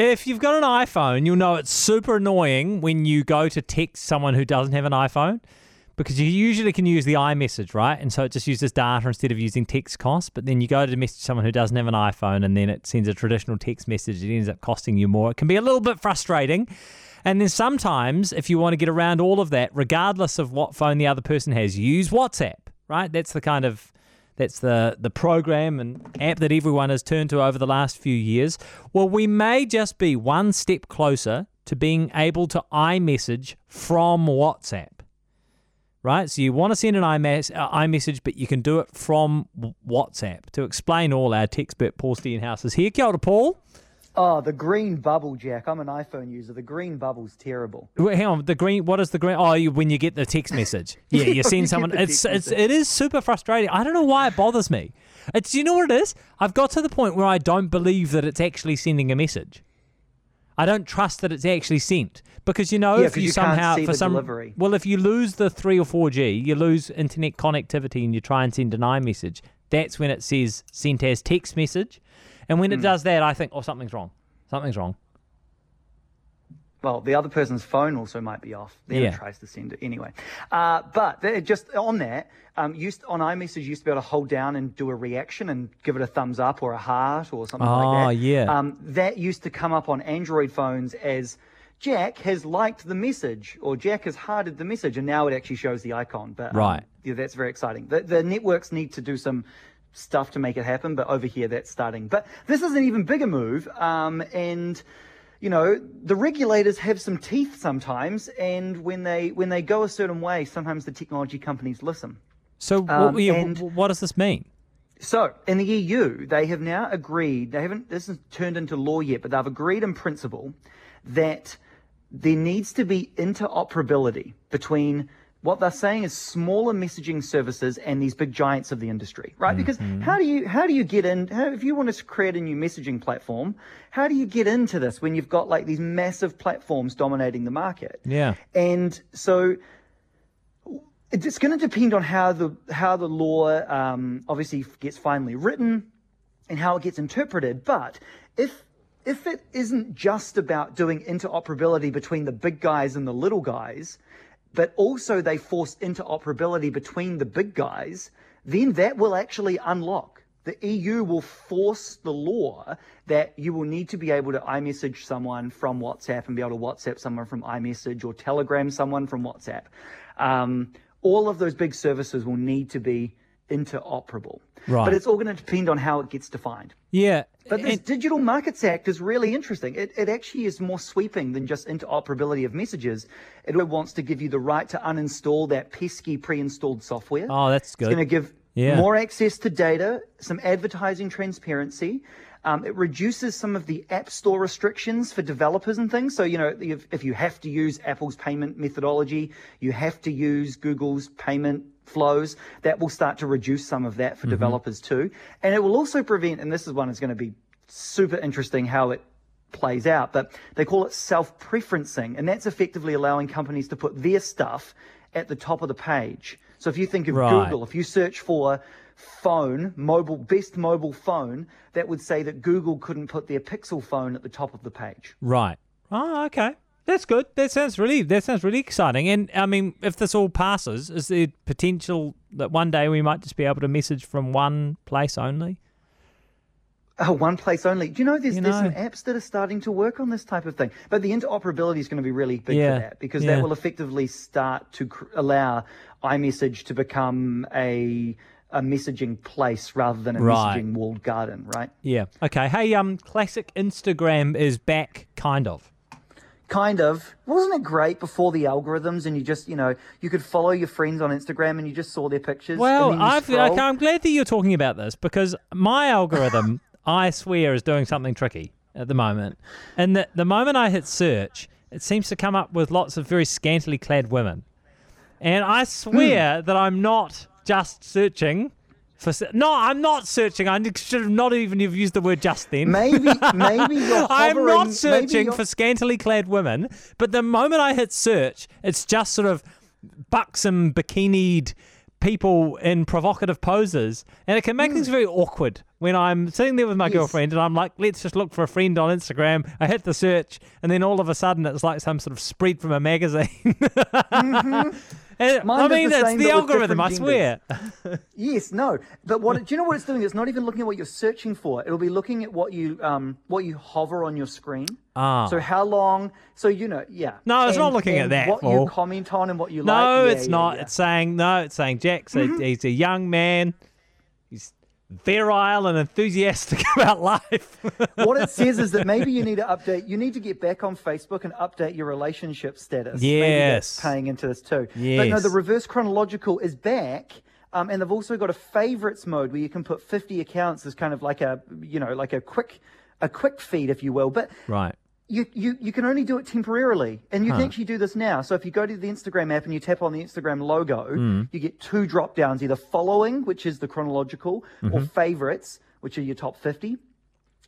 If you've got an iPhone, you'll know it's super annoying when you go to text someone who doesn't have an iPhone because you usually can use the iMessage, right? And so it just uses data instead of using text cost. But then you go to message someone who doesn't have an iPhone and then it sends a traditional text message. It ends up costing you more. It can be a little bit frustrating. And then sometimes, if you want to get around all of that, regardless of what phone the other person has, use WhatsApp, right? That's the kind of that's the the program and app that everyone has turned to over the last few years. Well, we may just be one step closer to being able to iMessage from WhatsApp. Right? So you want to send an uh, iMessage, but you can do it from WhatsApp. To explain all, our expert Paul Stenhouse is here. Kia ora, Paul. Oh, the green bubble, Jack. I'm an iPhone user. The green bubble's terrible. Wait, hang on, the green. What is the green? Oh, you, when you get the text message. Yeah, you send someone. It's it's message. it is super frustrating. I don't know why it bothers me. It's you know what it is. I've got to the point where I don't believe that it's actually sending a message. I don't trust that it's actually sent because you know Yeah, if you, you somehow for some delivery. well if you lose the three or four G, you lose internet connectivity, and you try and send an iMessage. That's when it says sent as text message, and when it does that, I think oh something's wrong. Something's wrong. Well, the other person's phone also might be off. Then Yeah. it tries to send it anyway. Uh, but just on that, um, used on iMessage, you used to be able to hold down and do a reaction and give it a thumbs up or a heart or something Oh, like that. Oh, yeah. Um, that used to come up on Android phones as Jack has liked the message or Jack has hearted the message, and now it actually shows the icon. But um, Right. yeah, that's very exciting. The, the networks need to do some stuff to make it happen, but over here that's starting. But this is an even bigger move, um, and you know the regulators have some teeth sometimes, and when they when they go a certain way, sometimes the technology companies listen. So what, Um, yeah, and- what does this mean? So, in the EU, they have now agreed, they haven't, this isn't turned into law yet, but they've agreed in principle that there needs to be interoperability between what they're saying is smaller messaging services and these big giants of the industry, right? Because how do you, how do you get in, how, if you want to create a new messaging platform, how do you get into this when you've got like these massive platforms dominating the market? Yeah. And so it's going to depend on how the how the law um, obviously gets finally written and how it gets interpreted. But if if it isn't just about doing interoperability between the big guys and the little guys, but also they force interoperability between the big guys, then that will actually unlock. The EU will force the law that you will need to be able to iMessage someone from WhatsApp and be able to WhatsApp someone from iMessage or Telegram someone from WhatsApp. Um, all of those big services will need to be interoperable. Right. But it's all going to depend on how it gets defined. Yeah. But this and- Digital Markets Act is really interesting. It, it actually is more sweeping than just interoperability of messages. It wants to give you the right to uninstall that pesky pre-installed software. oh, that's good. It's going to give Yeah. more access to data, some advertising transparency. Um, it reduces some of the App Store restrictions for developers and things. So, you know, if, if you have to use Apple's payment methodology, you have to use Google's payment flows, that will start to reduce some of that for Mm-hmm. developers too. And it will also prevent, and this is one that's going to be super interesting how it plays out, but they call it self preferencing. And that's effectively allowing companies to put their stuff at the top of the page. So if you think of Right. Google, if you search for phone, mobile, best mobile phone, that would say that Google couldn't put their Pixel phone at the top of the page. Right. Oh, okay. That's good. That sounds really that sounds really exciting. And I mean, if this all passes, is there potential that one day we might just be able to message from one place only? Oh, one place only. Do you know there's, You there's some apps that are starting to work on this type of thing? But the interoperability is going to be really big Yeah, for that because yeah. that will effectively start to cr- allow iMessage to become a a messaging place rather than a Right. messaging walled garden, right? Yeah. Okay. Hey, um, classic Instagram is back, kind of. Kind of. Wasn't it great before the algorithms and you just, you know, you could follow your friends on Instagram and you just saw their pictures? Well, and then you I've, scroll? okay, I'm glad that you're talking about this because my algorithm, I swear, is doing something tricky at the moment. And the, the moment I hit search, it seems to come up with lots of very scantily clad women. And I swear hmm. that I'm not just searching for. se- No, I'm not searching. I should have not even have used the word just then. Maybe, maybe you're I'm not searching for scantily clad women, but the moment I hit search, it's just sort of buxom, bikinied people in provocative poses, and it can make hmm. things very awkward when I'm sitting there with my Yes. girlfriend and I'm like, let's just look for a friend on Instagram. I hit the search, and then all of a sudden it's like some sort of spread from a magazine. Mine mm-hmm. I mean, the that's the algorithm, I swear. Yes, no. But what do you know what it's doing? It's not even looking at what you're searching for. It'll be looking at what you um what you hover on your screen. Ah. So how long? So you know, yeah. No, it's not looking at that, What Paul. you comment on and what you like. No, it's yeah, not. yeah. It's saying no. It's saying Jack's a, he's a young man. He's virile and enthusiastic about life. what it says is that maybe you need to update. You need to get back on Facebook and update your relationship status. Yes. paying into this too. Yes. But no, the reverse chronological is back. Um, and they've also got a favorites mode where you can put 50 accounts as kind of like a, you know, like a quick, a quick feed, if you will. But right. You, you, you can only do it temporarily. And you can actually do this now. So if you go to the Instagram app and you tap on the Instagram logo, Hmm. you get two drop downs either following, which is the chronological, Mm-hmm. or favorites, which are your top 50.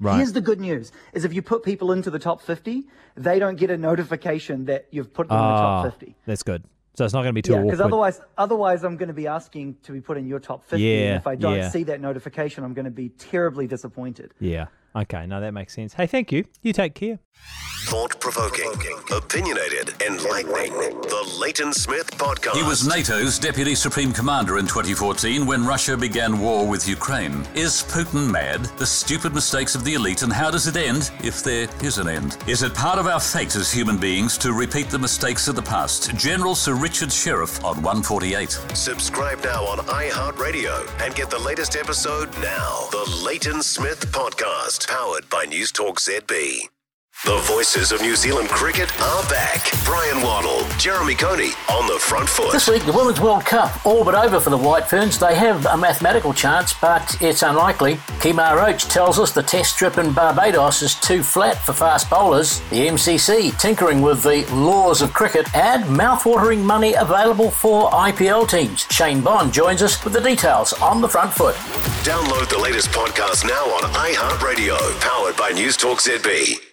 Right. Here's the good news: is if you put people into the top 50, they don't get a notification that you've put them in the Ah, top 50. That's good. So it's not going to be too Yeah, because otherwise, otherwise, I'm going to be asking to be put in your top 50. Yeah, and if I don't yeah. see that notification, I'm going to be terribly disappointed. yeah. Okay. No, that makes sense. Hey, thank you. You take care. Thought provoking, opinionated, enlightening. The Leighton Smith Podcast. He was NATO's Deputy Supreme Commander in 2014 when Russia began war with Ukraine. Is Putin mad? The stupid mistakes of the elite, and how does it end, if there is an end? Is it part of our fate as human beings to repeat the mistakes of the past? General Sir Richard Shirreff on 148. Subscribe now on iHeartRadio and get the latest episode now. The Leighton Smith Podcast, powered by News Talk ZB. The voices of New Zealand cricket are back. Brian Waddle, Jeremy Coney on the front foot. This week, the Women's World Cup, all but over for the White Ferns. They have a mathematical chance, but it's unlikely. Kemar Roach tells us the test strip in Barbados is too flat for fast bowlers. The MCC tinkering with the laws of cricket and mouthwatering money available for IPL teams. Shane Bond joins us with the details on the front foot. Download the latest podcast now on iHeartRadio, powered by News Talk ZB.